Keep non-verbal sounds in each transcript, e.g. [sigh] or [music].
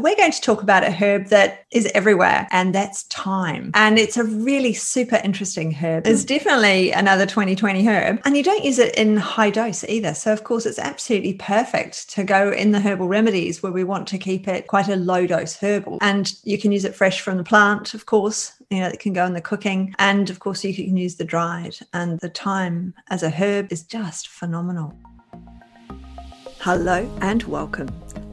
we're going to talk about a herb that is everywhere, and that's thyme. And it's a really super interesting herb. It's definitely another 2020 herb, and you don't use it in high dose either. So, of course, it's absolutely perfect to go in the herbal remedies where we want to keep it quite a low dose herbal. And you can use it fresh from the plant, of course, you know, it can go in the cooking. And of course, you can use the dried. And the thyme as a herb is just phenomenal. Hello and welcome.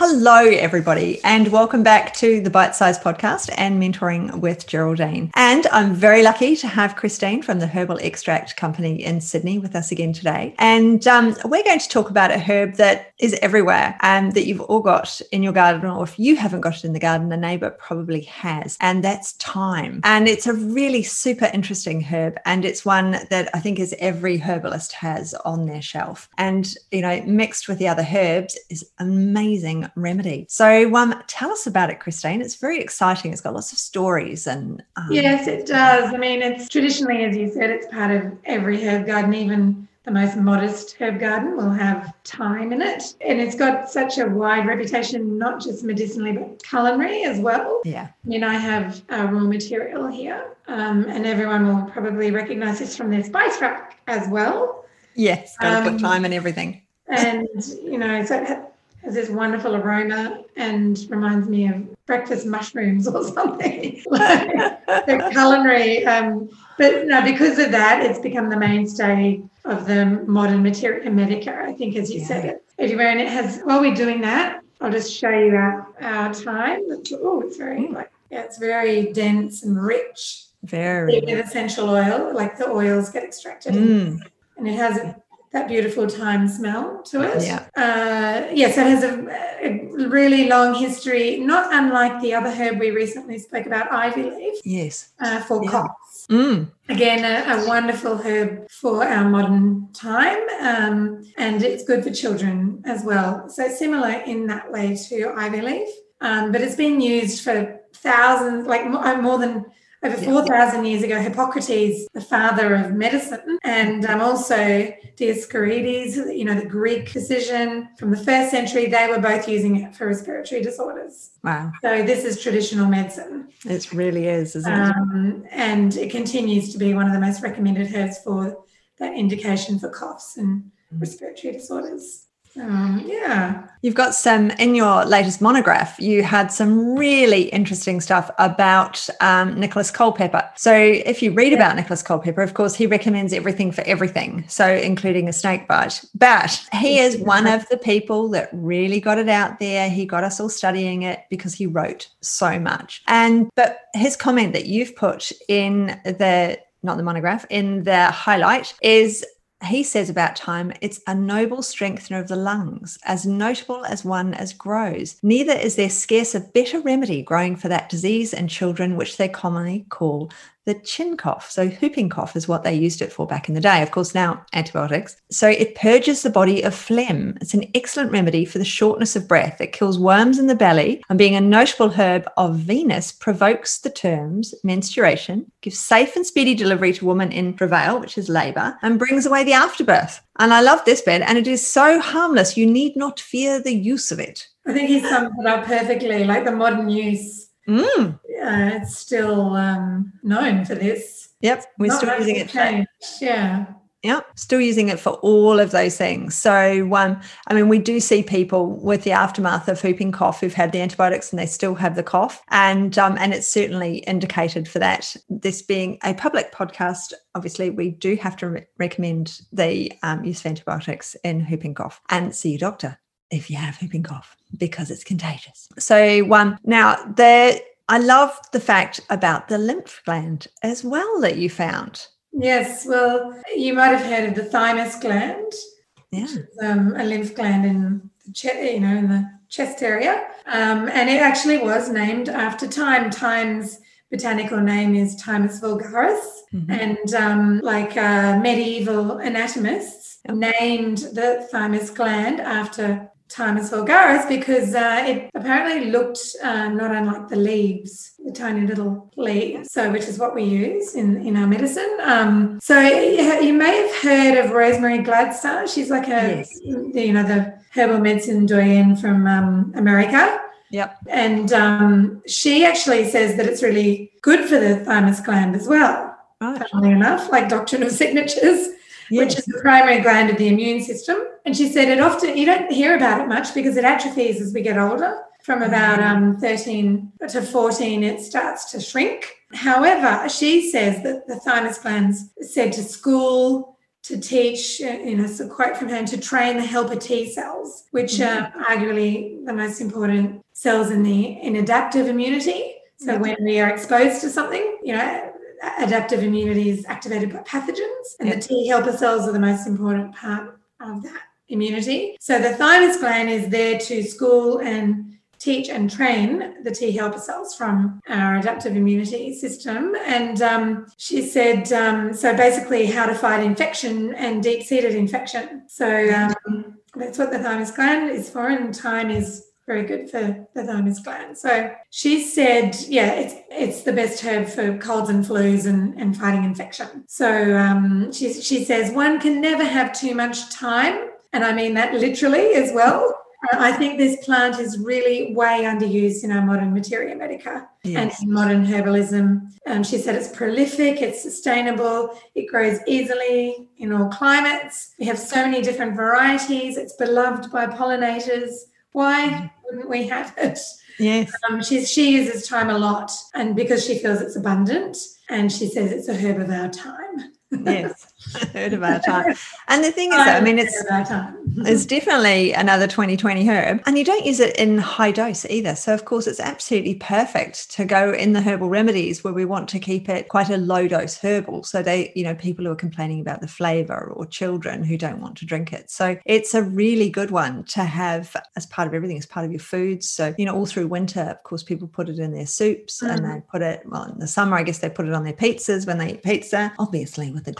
Hello, everybody, and welcome back to the Bite Size Podcast and Mentoring with Geraldine. And I'm very lucky to have Christine from the Herbal Extract Company in Sydney with us again today. And um, we're going to talk about a herb that is everywhere and that you've all got in your garden, or if you haven't got it in the garden, a neighbor probably has, and that's thyme. And it's a really super interesting herb, and it's one that I think is every herbalist has on their shelf. And, you know, mixed with the other herbs is amazing remedy. So, um, tell us about it, Christine. It's very exciting. It's got lots of stories and. Um... Yes, it does. I mean, it's traditionally, as you said, it's part of every herb garden, even the most modest herb garden will have thyme in it. And it's got such a wide reputation, not just medicinally, but culinary as well. Yeah. I mean, I have a raw material here, um, and everyone will probably recognize this from their spice rack as well. Yes, got to um, put thyme in everything. and, you know, so has this wonderful aroma and reminds me of breakfast mushrooms or something. [laughs] like the culinary. Um, but no, because of that, it's become the mainstay of the modern materia medica, I think, as you yeah. said it. Everywhere. And it has, while we're doing that, I'll just show you our, our thyme. Oh, it's very, mm. like, yeah, it's very dense and rich. Very. With essential oil, like the oils get extracted. Mm. And it has that beautiful thyme smell to it. Yeah. Uh, yes, it has a, a, really long history, not unlike the other herb we recently spoke about, ivy leaf. Yes. Uh, for yeah. coughs. Mm. Again, a, a, wonderful herb for our modern time, um, and it's good for children as well. So similar in that way to ivy leaf, um, but it's been used for thousands, like more, more than over 4,000 years ago, Hippocrates, the father of medicine, and um, also Dioscorides, you know, the Greek physician from the first century, they were both using it for respiratory disorders. Wow. So this is traditional medicine. It really is, isn't um, it? And it continues to be one of the most recommended herbs for that indication for coughs and mm. respiratory disorders. Um, yeah. You've got some in your latest monograph, you had some really interesting stuff about um, Nicholas Culpeper. So, if you read yeah. about Nicholas Culpeper, of course, he recommends everything for everything, so including a snake bite. But he is one of the people that really got it out there. He got us all studying it because he wrote so much. And, but his comment that you've put in the not the monograph, in the highlight is he says about thyme, it's a noble strengthener of the lungs, as notable as one as grows. Neither is there scarce a better remedy growing for that disease in children, which they commonly call the chin cough. So, whooping cough is what they used it for back in the day. Of course, now antibiotics. So, it purges the body of phlegm. It's an excellent remedy for the shortness of breath. It kills worms in the belly, and being a notable herb of Venus, provokes the terms menstruation, gives safe and speedy delivery to women in travail, which is labor, and brings away the afterbirth. And I love this bit, and it is so harmless, you need not fear the use of it. I think he sums it up perfectly, like the modern use Mm. Uh, it's still um, known for this. Yep, we're Not still using it. For, yeah. Yeah, still using it for all of those things. So, um, I mean, we do see people with the aftermath of whooping cough who've had the antibiotics and they still have the cough, and um, and it's certainly indicated for that. This being a public podcast, obviously, we do have to re- recommend the um, use of antibiotics in whooping cough and see your doctor if you have whooping cough because it's contagious. So one, now the I love the fact about the lymph gland as well that you found. Yes, well, you might have heard of the thymus gland. Yeah, is, um, a lymph gland in the chest, you know, in the chest area, um, and it actually was named after thyme. Thyme's botanical name is Thymus vulgaris, mm-hmm. and um, like uh, medieval anatomists named the thymus gland after Thymus vulgaris because uh, it apparently looked uh, not unlike the leaves, the tiny little leaves, so which is what we use in, in our medicine. Um, so you may have heard of Rosemary Gladstar. She's like a, yes. you know, the herbal medicine doyen from um, America. Yep. And um, she actually says that it's really good for the thymus gland as well. Right. Funnily enough, like doctrine of [laughs] signatures yes. which is the primary gland of the immune system. And she said it often, you don't hear about it much because it atrophies as we get older. From about mm-hmm. um, 13 to 14, it starts to shrink. However, she says that the thymus glands said to school, to teach, uh, you know, it's a quote from her, to train the helper T cells, which mm-hmm. are arguably the most important cells in the in adaptive immunity. So when we are exposed to something, you know, adaptive immunity is activated by pathogens, and yep. the T helper cells are the most important part of that immunity. So the thymus gland is there to school and teach and train the T helper cells from our adaptive immunity system. And um, she said, um, so basically, how to fight infection and deep seated infection. So um, that's what the thymus gland is for, and thyme is very good for the thymus gland. So she said, yeah, it's it's the best herb for colds and flus and, and fighting infection. So um, she, she says one can never have too much time. And I mean that literally as well. I think this plant is really way underused in our modern materia medica yes. and in modern herbalism. Um, she said it's prolific, it's sustainable, it grows easily in all climates. We have so many different varieties, it's beloved by pollinators. Why? We have it? Yes. Um, she uses thyme a lot, and because she feels it's abundant, and she says it's a herb of our time [laughs] yes, [laughs] heard of our time. And the thing is, I mean, it's it's definitely another 2020 herb, and you don't use it in high dose either. So, of course, it's absolutely perfect to go in the herbal remedies where we want to keep it quite a low dose herbal. So, they, you know, people who are complaining about the flavor or children who don't want to drink it. So, it's a really good one to have as part of everything, as part of your foods. So, you know, all through winter, of course, people put it in their soups mm. and they put it, well, in the summer, I guess they put it on their pizzas when they eat pizza. Obviously, with a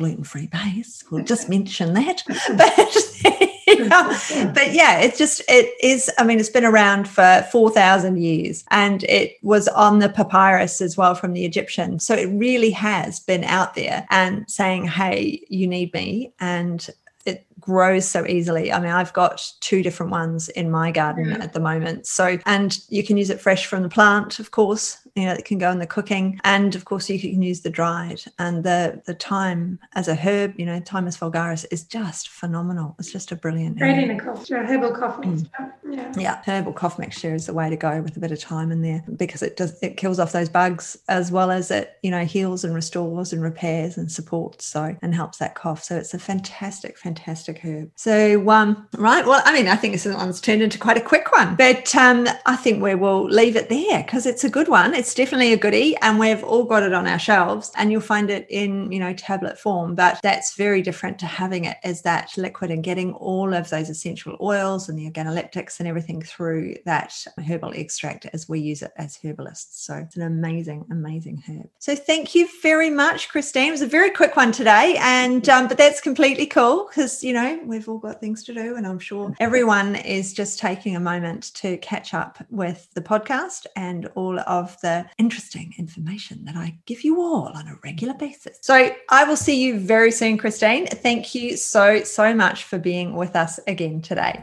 base. We'll just mention that. [laughs] [laughs] But, but yeah, it's just it is. I mean, it's been around for four thousand years, and it was on the papyrus as well from the Egyptian. So it really has been out there and saying, "Hey, you need me," and it grows so easily. I mean, I've got two different ones in my garden mm. at the moment. So, and you can use it fresh from the plant, of course, you know, it can go in the cooking. And of course, you can use the dried and the the thyme as a herb. You know, Thymus vulgaris is just phenomenal. It's just a brilliant. Great in a cough, herbal cough mm. Yeah. yeah, herbal cough mixture is the way to go with a bit of thyme in there because it does it kills off those bugs as well as it you know heals and restores and repairs and supports so and helps that cough. So it's a fantastic, fantastic herb. So um, right, well, I mean, I think this one's turned into quite a quick one, but um, I think we will leave it there because it's a good one. It's definitely a goodie and we've all got it on our shelves and you'll find it in you know tablet form but that's very different to having it as that liquid and getting all of those essential oils and the organoleptics and everything through that herbal extract as we use it as herbalists so it's an amazing amazing herb so thank you very much christine it was a very quick one today and um, but that's completely cool because you know we've all got things to do and i'm sure everyone is just taking a moment to catch up with the podcast and all of the interesting information that I give you all on a regular basis. So I will see you very soon, Christine. Thank you so, so much for being with us again today.